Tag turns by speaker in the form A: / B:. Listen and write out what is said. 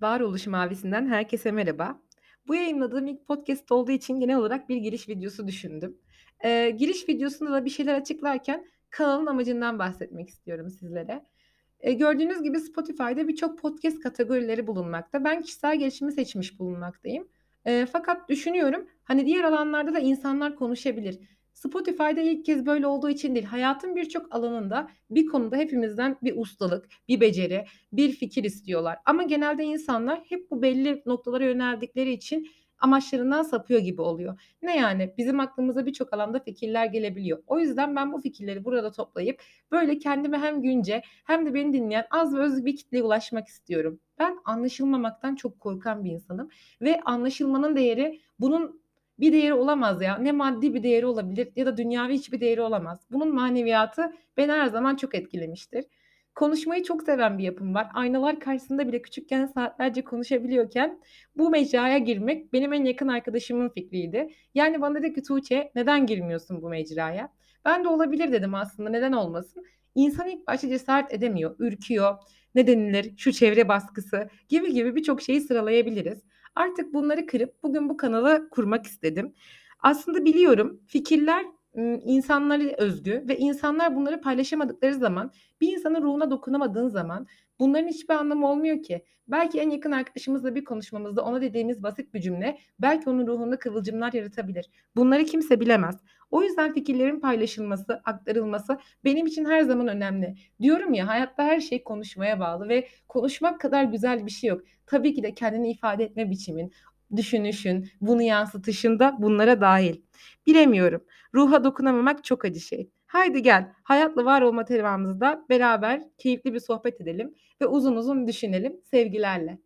A: Varoluş Mavisi'nden herkese merhaba. Bu yayınladığım ilk podcast olduğu için genel olarak bir giriş videosu düşündüm. Eee, giriş videosunda da bir şeyler açıklarken kanalın amacından bahsetmek istiyorum sizlere. Eee, gördüğünüz gibi Spotify'da birçok podcast kategorileri bulunmakta. Ben kişisel gelişimi seçmiş bulunmaktayım. Eee, fakat düşünüyorum, hani, diğer alanlarda da insanlar konuşabilir. Spotify'da ilk kez böyle olduğu için değil, hayatın birçok alanında bir konuda hepimizden bir ustalık, bir beceri, bir fikir istiyorlar. Ama genelde insanlar hep bu belli noktalara yöneldikleri için amaçlarından sapıyor gibi oluyor. Ne yani? Bizim aklımıza birçok alanda fikirler gelebiliyor. O yüzden ben bu fikirleri burada toplayıp böyle kendime hem günce hem de beni dinleyen az ve öz bir kitleye ulaşmak istiyorum. Ben anlaşılmamaktan çok korkan bir insanım ve anlaşılmanın değeri bunun bir değeri olamaz ya. Ne maddi bir değeri olabilir ya da dünyavi hiçbir değeri olamaz. Bunun maneviyatı beni her zaman çok etkilemiştir. Konuşmayı çok seven bir yapım var. Aynalar karşısında bile küçükken saatlerce konuşabiliyorken bu mecraya girmek benim en yakın arkadaşımın fikriydi. Yani bana dedi ki Tuğçe neden girmiyorsun bu mecraya? Ben de olabilir dedim aslında neden olmasın. İnsan ilk başta cesaret edemiyor, ürküyor. Ne denilir? Şu çevre baskısı gibi gibi birçok şeyi sıralayabiliriz. Artık bunları kırıp bugün bu kanalı kurmak istedim. Aslında biliyorum fikirler insanlara özgü ve insanlar bunları paylaşamadıkları zaman, bir insanın ruhuna dokunamadığın zaman bunların hiçbir anlamı olmuyor ki. Belki en yakın arkadaşımızla bir konuşmamızda ona dediğimiz basit bir cümle belki onun ruhunda kıvılcımlar yaratabilir. Bunları kimse bilemez. O yüzden fikirlerin paylaşılması, aktarılması benim için her zaman önemli. Diyorum ya hayatta her şey konuşmaya bağlı ve konuşmak kadar güzel bir şey yok. Tabii ki de kendini ifade etme biçimin, düşünüşün, bunu yansıtışın da bunlara dâhil. Bilemiyorum. Ruha dokunamamak çok acı şey. Haydi gel, hayatla var olma teramızda beraber keyifli bir sohbet edelim ve uzun uzun düşünelim sevgilerle.